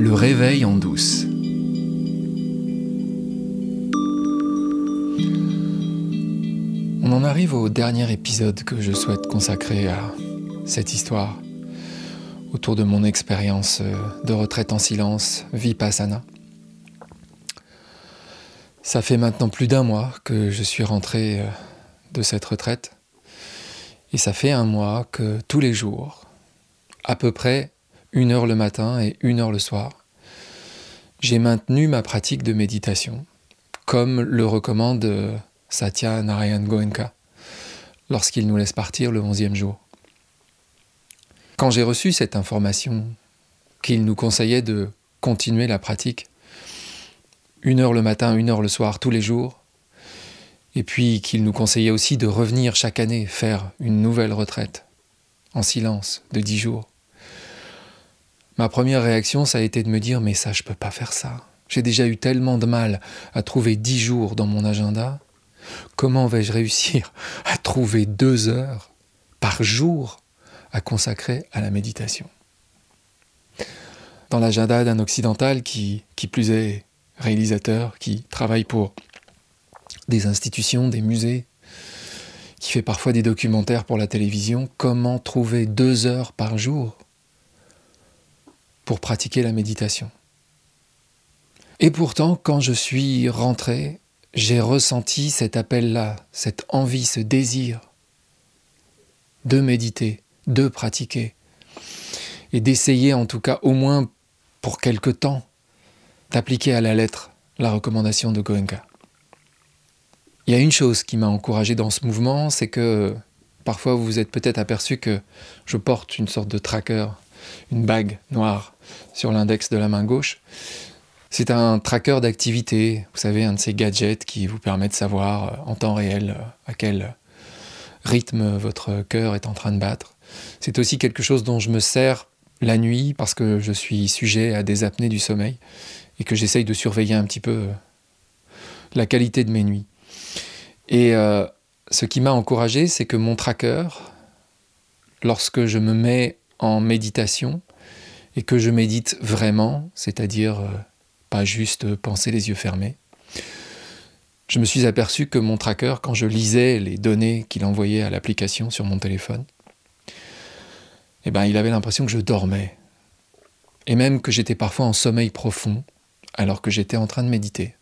Le réveil en douce. On en arrive au dernier épisode que je souhaite consacrer à cette histoire autour de mon expérience de retraite en silence, Vipassana. Ça fait maintenant plus d'un mois que je suis rentré euh, de cette retraite. Et ça fait un mois que tous les jours, à peu près une heure le matin et une heure le soir, j'ai maintenu ma pratique de méditation, comme le recommande euh, Satya Narayan Goenka lorsqu'il nous laisse partir le onzième jour. Quand j'ai reçu cette information qu'il nous conseillait de continuer la pratique, une heure le matin, une heure le soir, tous les jours. Et puis qu'il nous conseillait aussi de revenir chaque année faire une nouvelle retraite, en silence, de dix jours. Ma première réaction, ça a été de me dire, mais ça, je peux pas faire ça. J'ai déjà eu tellement de mal à trouver dix jours dans mon agenda. Comment vais-je réussir à trouver deux heures par jour à consacrer à la méditation? Dans l'agenda d'un occidental qui, qui plus est, réalisateur qui travaille pour des institutions, des musées, qui fait parfois des documentaires pour la télévision, comment trouver deux heures par jour pour pratiquer la méditation. Et pourtant, quand je suis rentré, j'ai ressenti cet appel-là, cette envie, ce désir de méditer, de pratiquer, et d'essayer en tout cas au moins pour quelque temps d'appliquer à la lettre la recommandation de Goenka. Il y a une chose qui m'a encouragé dans ce mouvement, c'est que parfois vous vous êtes peut-être aperçu que je porte une sorte de tracker, une bague noire sur l'index de la main gauche. C'est un tracker d'activité, vous savez, un de ces gadgets qui vous permet de savoir euh, en temps réel euh, à quel rythme votre cœur est en train de battre. C'est aussi quelque chose dont je me sers la nuit parce que je suis sujet à des apnées du sommeil et que j'essaye de surveiller un petit peu euh, la qualité de mes nuits. Et euh, ce qui m'a encouragé, c'est que mon tracker, lorsque je me mets en méditation et que je médite vraiment, c'est-à-dire euh, pas juste penser les yeux fermés, je me suis aperçu que mon tracker, quand je lisais les données qu'il envoyait à l'application sur mon téléphone, eh ben, il avait l'impression que je dormais. Et même que j'étais parfois en sommeil profond, alors que j'étais en train de méditer.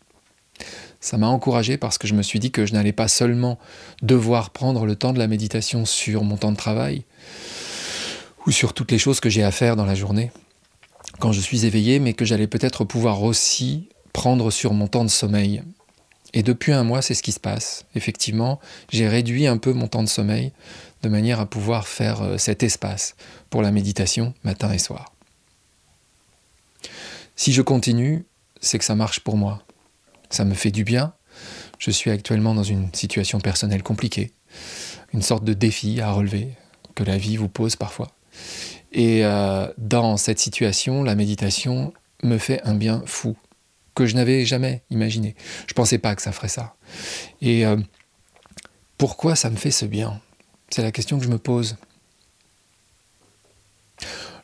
Ça m'a encouragé parce que je me suis dit que je n'allais pas seulement devoir prendre le temps de la méditation sur mon temps de travail ou sur toutes les choses que j'ai à faire dans la journée quand je suis éveillé, mais que j'allais peut-être pouvoir aussi prendre sur mon temps de sommeil. Et depuis un mois, c'est ce qui se passe. Effectivement, j'ai réduit un peu mon temps de sommeil de manière à pouvoir faire euh, cet espace pour la méditation matin et soir. Si je continue, c'est que ça marche pour moi. Ça me fait du bien. Je suis actuellement dans une situation personnelle compliquée, une sorte de défi à relever que la vie vous pose parfois. Et euh, dans cette situation, la méditation me fait un bien fou que je n'avais jamais imaginé. Je ne pensais pas que ça ferait ça. Et euh, pourquoi ça me fait ce bien? C'est la question que je me pose.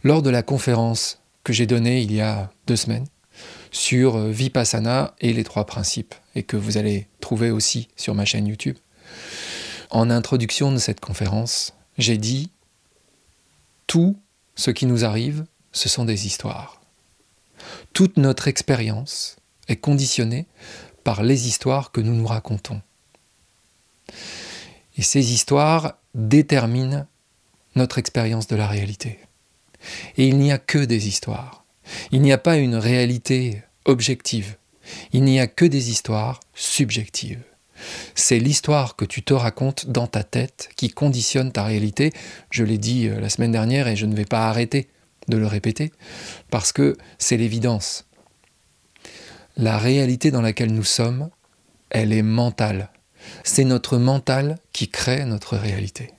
Lors de la conférence que j'ai donnée il y a deux semaines, sur euh, Vipassana et les trois principes, et que vous allez trouver aussi sur ma chaîne YouTube. En introduction de cette conférence, j'ai dit Tout ce qui nous arrive, ce sont des histoires. Toute notre expérience est conditionnée par les histoires que nous nous racontons. Et ces histoires déterminent notre expérience de la réalité. Et il n'y a que des histoires. Il n'y a pas une réalité objective. Il n'y a que des histoires subjectives. C'est l'histoire que tu te racontes dans ta tête qui conditionne ta réalité. Je l'ai dit euh, la semaine dernière et je ne vais pas arrêter de le répéter parce que c'est l'évidence. La réalité dans laquelle nous sommes, elle est mentale. C'est notre mental qui crée notre réalité.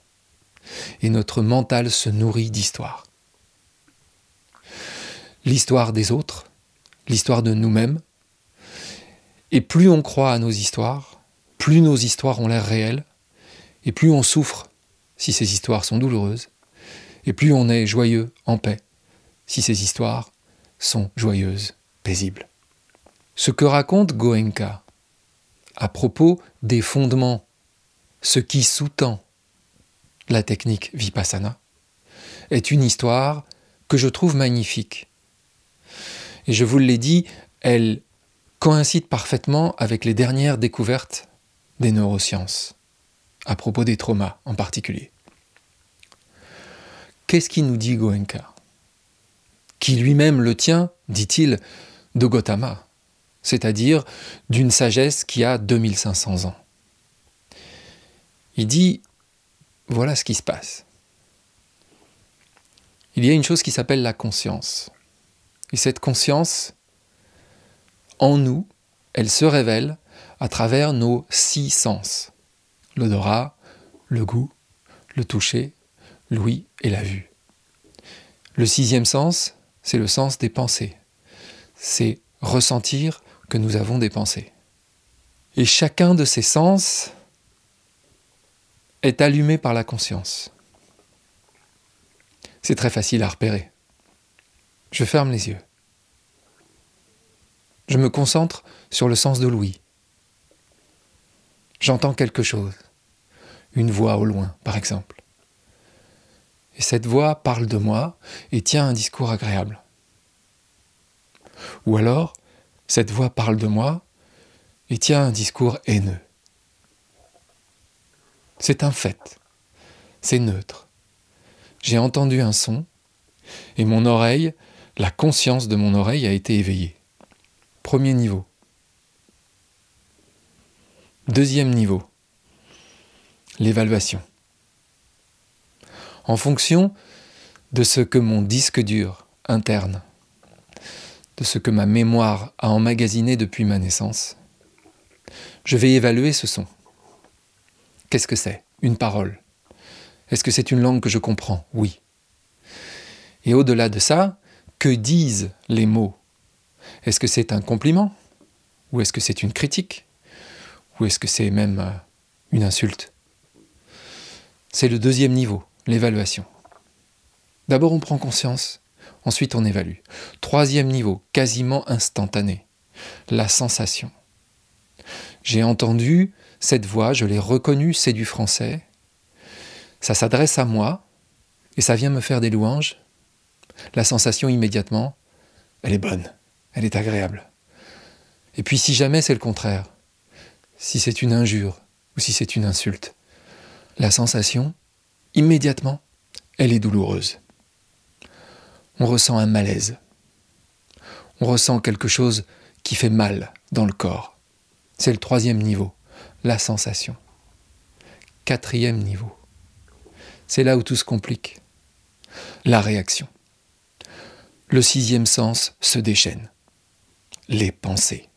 Et notre mental se nourrit d'histoire l'histoire des autres, l'histoire de nous-mêmes. Et plus on croit à nos histoires, plus nos histoires ont l'air réelles, et plus on souffre si ces histoires sont douloureuses, et plus on est joyeux, en paix, si ces histoires sont joyeuses, paisibles. Ce que raconte Goenka à propos des fondements, ce qui sous-tend la technique Vipassana, est une histoire que je trouve magnifique. Et je vous l'ai dit, elle coïncide parfaitement avec les dernières découvertes des neurosciences, à propos des traumas en particulier. Qu'est-ce qui nous dit Goenka? Qui lui-même le tient, dit-il, de Gautama, c'est-à-dire d'une sagesse qui a 2500 ans. Il dit, voilà ce qui se passe. Il y a une chose qui s'appelle la conscience. Et cette conscience, en nous, elle se révèle à travers nos six sens. L'odorat, le goût, le toucher, l'ouïe et la vue. Le sixième sens, c'est le sens des pensées. C'est ressentir que nous avons des pensées. Et chacun de ces sens est allumé par la conscience. C'est très facile à repérer. Je ferme les yeux. Je me concentre sur le sens de l'ouïe. J'entends quelque chose, une voix au loin, par exemple. Et cette voix parle de moi et tient un discours agréable. Ou alors, cette voix parle de moi et tient un discours haineux. C'est un fait. C'est neutre. J'ai entendu un son et mon oreille, la conscience de mon oreille a été éveillée. Premier niveau. Deuxième niveau. L'évaluation. En fonction de ce que mon disque dur interne, de ce que ma mémoire a emmagasiné depuis ma naissance, je vais évaluer ce son. Qu'est-ce que c'est? Une parole. Est-ce que c'est une langue que je comprends? Oui. Et au-delà de ça, que disent les mots? Est-ce que c'est un compliment? Ou est-ce que c'est une critique? Ou est-ce que c'est même euh, une insulte? C'est le deuxième niveau, l'évaluation. D'abord on prend conscience, ensuite on évalue. Troisième niveau, quasiment instantané, la sensation. J'ai entendu cette voix, je l'ai reconnue, c'est du français. Ça s'adresse à moi et ça vient me faire des louanges. La sensation immédiatement, elle est bonne, elle est agréable. Et puis si jamais c'est le contraire, si c'est une injure ou si c'est une insulte, la sensation, immédiatement, elle est douloureuse. On ressent un malaise. On ressent quelque chose qui fait mal dans le corps. C'est le troisième niveau la sensation. Quatrième niveau. C'est là où tout se complique. La réaction. Le sixième sens se déchaîne. Les pensées.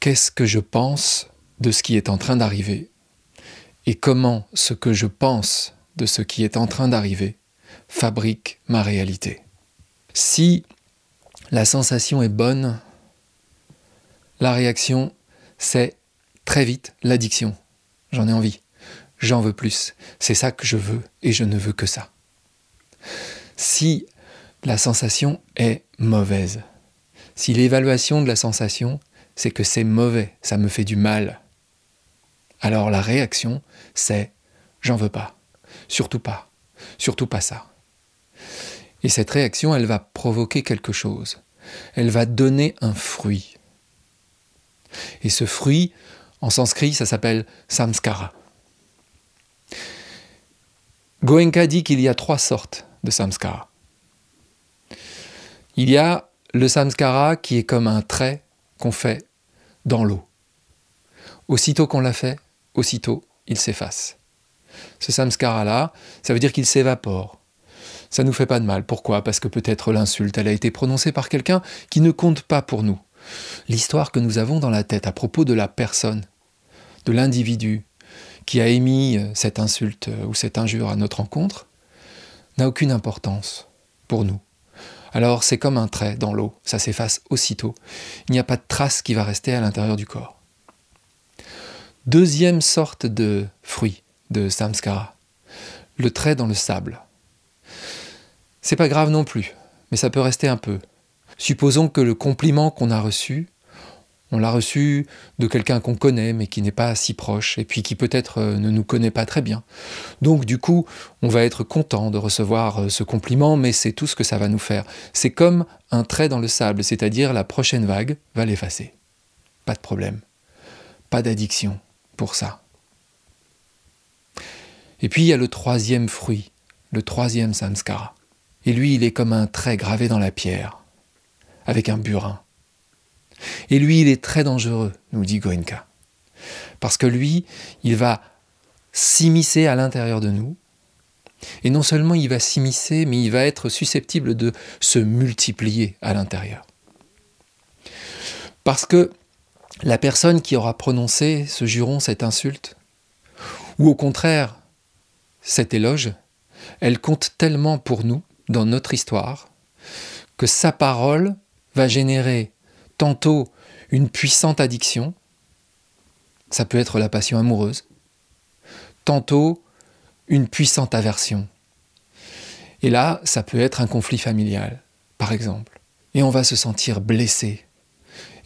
Qu'est-ce que je pense de ce qui est en train d'arriver et comment ce que je pense de ce qui est en train d'arriver fabrique ma réalité. Si la sensation est bonne, la réaction, c'est très vite l'addiction. J'en ai envie. J'en veux plus. C'est ça que je veux et je ne veux que ça. Si la sensation est mauvaise, si l'évaluation de la sensation, c'est que c'est mauvais, ça me fait du mal, alors la réaction, c'est j'en veux pas, surtout pas, surtout pas ça. Et cette réaction, elle va provoquer quelque chose. Elle va donner un fruit. Et ce fruit, en sanskrit, ça s'appelle samskara. Goenka dit qu'il y a trois sortes de samskara. Il y a le samskara qui est comme un trait qu'on fait dans l'eau. Aussitôt qu'on l'a fait, aussitôt il s'efface. Ce samskara-là, ça veut dire qu'il s'évapore. Ça nous fait pas de mal. Pourquoi? Parce que peut-être l'insulte, elle a été prononcée par quelqu'un qui ne compte pas pour nous l'histoire que nous avons dans la tête à propos de la personne, de l'individu qui a émis euh, cette insulte euh, ou cette injure à notre rencontre, n'a aucune importance pour nous. Alors c'est comme un trait dans l'eau, ça s'efface aussitôt. Il n'y a pas de trace qui va rester à l'intérieur du corps. Deuxième sorte de fruit de samskara, le trait dans le sable. C'est pas grave non plus, mais ça peut rester un peu. Supposons que le compliment qu'on a reçu, on l'a reçu de quelqu'un qu'on connaît mais qui n'est pas si proche et puis qui peut-être euh, ne nous connaît pas très bien. Donc du coup, on va être content de recevoir euh, ce compliment mais c'est tout ce que ça va nous faire. C'est comme un trait dans le sable, c'est-à-dire la prochaine vague va l'effacer. Pas de problème. Pas d'addiction pour ça. Et puis il y a le troisième fruit, le troisième samskara. Et lui, il est comme un trait gravé dans la pierre, avec un burin. Et lui, il est très dangereux, nous dit Goenka. Parce que lui, il va s'immiscer à l'intérieur de nous. Et non seulement il va s'immiscer, mais il va être susceptible de se multiplier à l'intérieur. Parce que la personne qui aura prononcé ce juron, cette insulte, ou au contraire cet éloge, elle compte tellement pour nous dans notre histoire que sa parole va générer tantôt une puissante addiction, ça peut être la passion amoureuse, tantôt une puissante aversion. Et là, ça peut être un conflit familial, par exemple. Et on va se sentir blessé.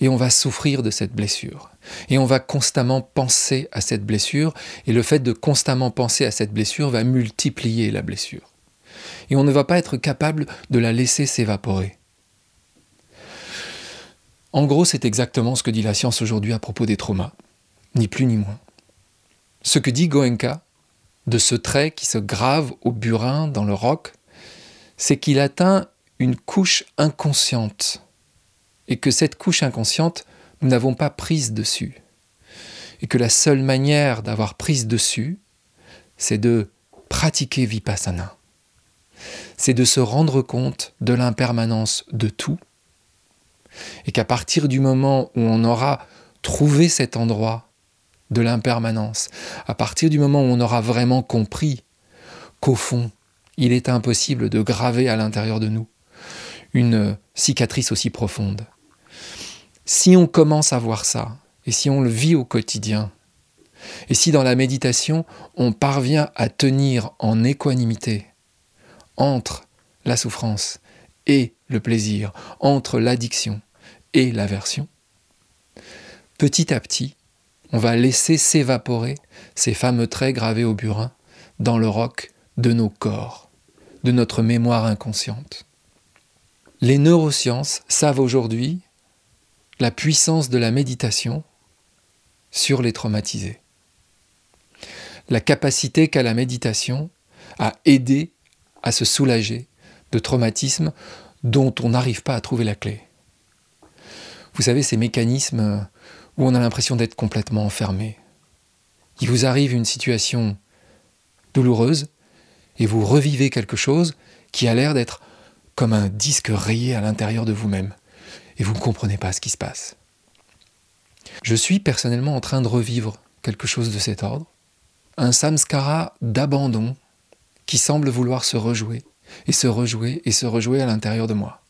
Et on va souffrir de cette blessure. Et on va constamment penser à cette blessure. Et le fait de constamment penser à cette blessure va multiplier la blessure. Et on ne va pas être capable de la laisser s'évaporer. En gros, c'est exactement ce que dit la science aujourd'hui à propos des traumas, ni plus ni moins. Ce que dit Goenka, de ce trait qui se grave au burin dans le roc, c'est qu'il atteint une couche inconsciente, et que cette couche inconsciente, nous n'avons pas prise dessus, et que la seule manière d'avoir prise dessus, c'est de pratiquer vipassana, c'est de se rendre compte de l'impermanence de tout, et qu'à partir du moment où on aura trouvé cet endroit de l'impermanence, à partir du moment où on aura vraiment compris qu'au fond, il est impossible de graver à l'intérieur de nous une cicatrice aussi profonde. Si on commence à voir ça, et si on le vit au quotidien, et si dans la méditation, on parvient à tenir en équanimité entre la souffrance et le plaisir, entre l'addiction et l'aversion, petit à petit, on va laisser s'évaporer ces fameux traits gravés au burin dans le roc de nos corps, de notre mémoire inconsciente. Les neurosciences savent aujourd'hui la puissance de la méditation sur les traumatisés. La capacité qu'a la méditation à aider à se soulager de traumatismes dont on n'arrive pas à trouver la clé. Vous savez, ces mécanismes où on a l'impression d'être complètement enfermé. Il vous arrive une situation douloureuse et vous revivez quelque chose qui a l'air d'être comme un disque rayé à l'intérieur de vous-même et vous ne comprenez pas ce qui se passe. Je suis personnellement en train de revivre quelque chose de cet ordre, un samskara d'abandon qui semble vouloir se rejouer et se rejouer et se rejouer à l'intérieur de moi.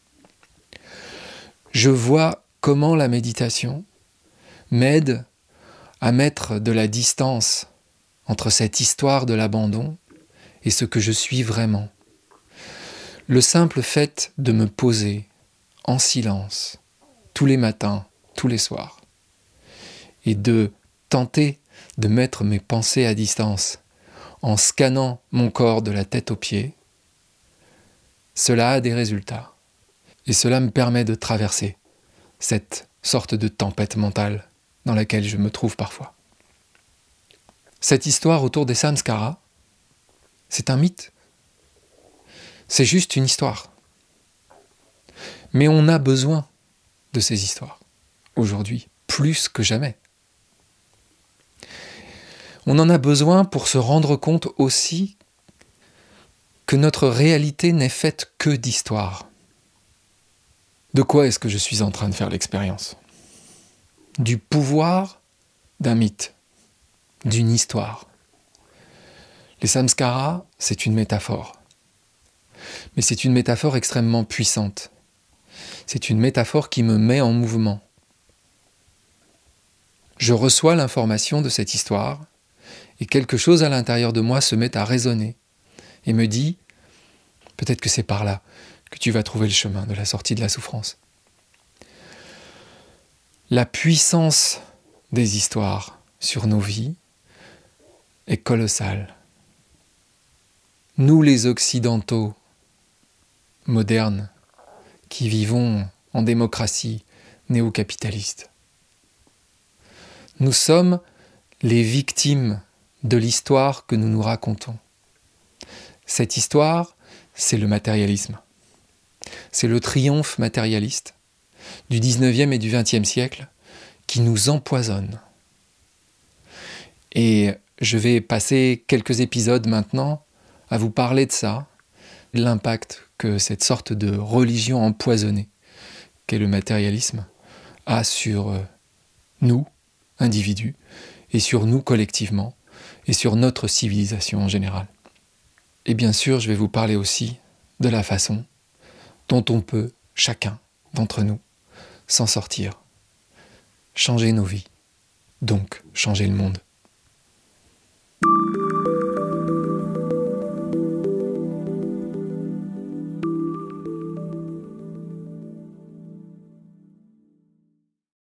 Je vois comment la méditation m'aide à mettre de la distance entre cette histoire de l'abandon et ce que je suis vraiment. Le simple fait de me poser en silence tous les matins, tous les soirs, et de tenter de mettre mes pensées à distance en scannant mon corps de la tête aux pieds, cela a des résultats. Et cela me permet de traverser cette sorte de tempête mentale dans laquelle je me trouve parfois. Cette histoire autour des samskaras, c'est un mythe. C'est juste une histoire. Mais on a besoin de ces histoires, aujourd'hui, plus que jamais. On en a besoin pour se rendre compte aussi notre réalité n'est faite que d'histoire. De quoi est-ce que je suis en train de faire l'expérience? Du pouvoir d'un mythe, d'une histoire. Les samskaras, c'est une métaphore. Mais c'est une métaphore extrêmement puissante. C'est une métaphore qui me met en mouvement. Je reçois l'information de cette histoire et quelque chose à l'intérieur de moi se met à résonner et me dit, peut-être que c'est par là que tu vas trouver le chemin de la sortie de la souffrance. La puissance des histoires sur nos vies est colossale. Nous les Occidentaux modernes qui vivons en démocratie néo-capitaliste, nous sommes les victimes de l'histoire que nous nous racontons. Cette histoire, c'est le matérialisme. C'est le triomphe matérialiste du 19e et du 20e siècle qui nous empoisonne. Et je vais passer quelques épisodes maintenant à vous parler de ça, l'impact que cette sorte de religion empoisonnée qu'est le matérialisme a sur euh, nous, individus, et sur nous collectivement, et sur notre civilisation en général. Et bien sûr, je vais vous parler aussi de la façon dont on peut, chacun d'entre nous, s'en sortir, changer nos vies, donc changer le monde.